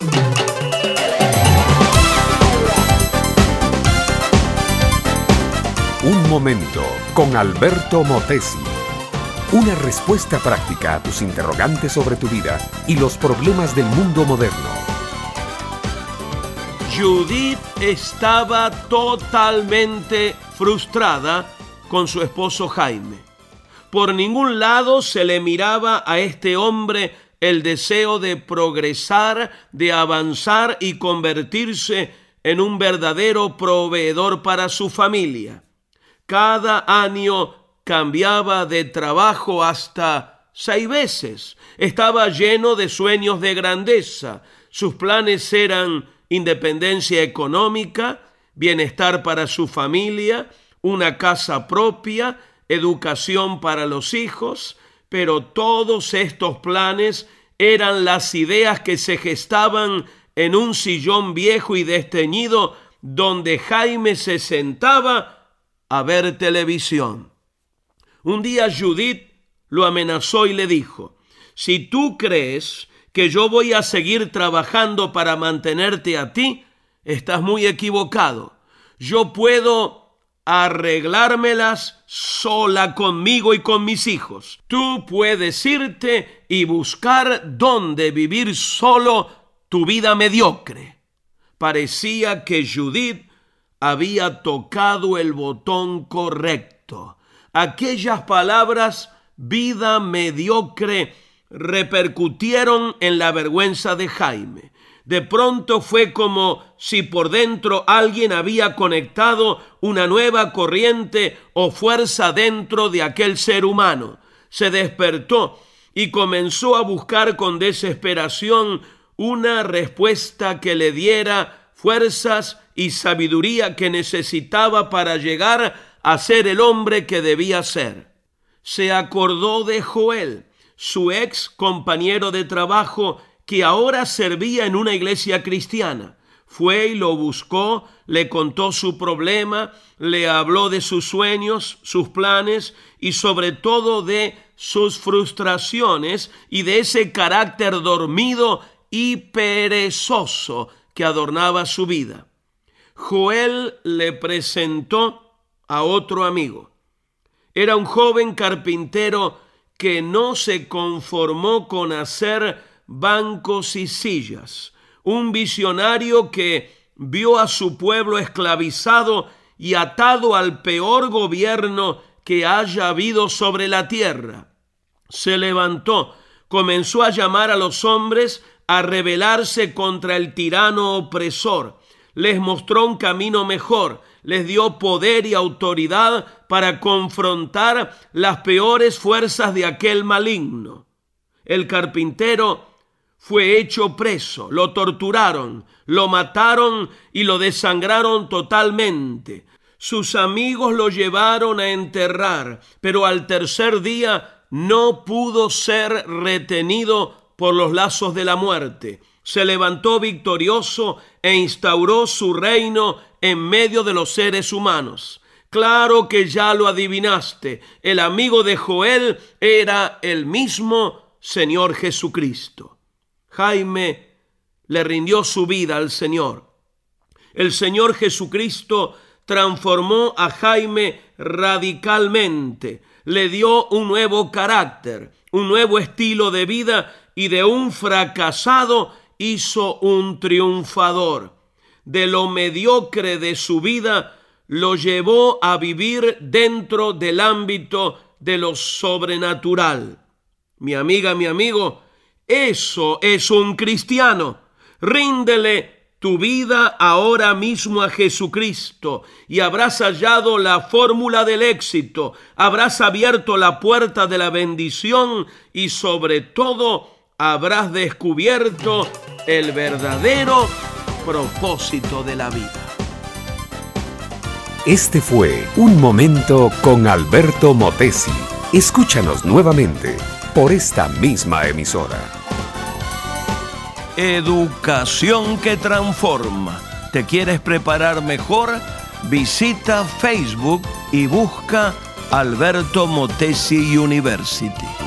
Un momento con Alberto Motesi. Una respuesta práctica a tus interrogantes sobre tu vida y los problemas del mundo moderno. Judith estaba totalmente frustrada con su esposo Jaime. Por ningún lado se le miraba a este hombre el deseo de progresar, de avanzar y convertirse en un verdadero proveedor para su familia. Cada año cambiaba de trabajo hasta seis veces. Estaba lleno de sueños de grandeza. Sus planes eran independencia económica, bienestar para su familia, una casa propia, educación para los hijos, pero todos estos planes eran las ideas que se gestaban en un sillón viejo y desteñido donde Jaime se sentaba a ver televisión. Un día Judith lo amenazó y le dijo, si tú crees que yo voy a seguir trabajando para mantenerte a ti, estás muy equivocado. Yo puedo arreglármelas sola conmigo y con mis hijos. Tú puedes irte y buscar dónde vivir solo tu vida mediocre. Parecía que Judith había tocado el botón correcto. Aquellas palabras, vida mediocre, repercutieron en la vergüenza de Jaime. De pronto fue como si por dentro alguien había conectado una nueva corriente o fuerza dentro de aquel ser humano. Se despertó y comenzó a buscar con desesperación una respuesta que le diera fuerzas y sabiduría que necesitaba para llegar a ser el hombre que debía ser. Se acordó de Joel, su ex compañero de trabajo que ahora servía en una iglesia cristiana. Fue y lo buscó, le contó su problema, le habló de sus sueños, sus planes y sobre todo de sus frustraciones y de ese carácter dormido y perezoso que adornaba su vida. Joel le presentó a otro amigo. Era un joven carpintero que no se conformó con hacer bancos y sillas, un visionario que vio a su pueblo esclavizado y atado al peor gobierno que haya habido sobre la tierra. Se levantó, comenzó a llamar a los hombres a rebelarse contra el tirano opresor les mostró un camino mejor, les dio poder y autoridad para confrontar las peores fuerzas de aquel maligno. El carpintero fue hecho preso, lo torturaron, lo mataron y lo desangraron totalmente. Sus amigos lo llevaron a enterrar, pero al tercer día no pudo ser retenido por los lazos de la muerte se levantó victorioso e instauró su reino en medio de los seres humanos. Claro que ya lo adivinaste, el amigo de Joel era el mismo Señor Jesucristo. Jaime le rindió su vida al Señor. El Señor Jesucristo transformó a Jaime radicalmente, le dio un nuevo carácter, un nuevo estilo de vida y de un fracasado hizo un triunfador. De lo mediocre de su vida lo llevó a vivir dentro del ámbito de lo sobrenatural. Mi amiga, mi amigo, eso es un cristiano. Ríndele tu vida ahora mismo a Jesucristo y habrás hallado la fórmula del éxito, habrás abierto la puerta de la bendición y sobre todo habrás descubierto el verdadero propósito de la vida. Este fue Un Momento con Alberto Motesi. Escúchanos nuevamente por esta misma emisora. Educación que transforma. ¿Te quieres preparar mejor? Visita Facebook y busca Alberto Motesi University.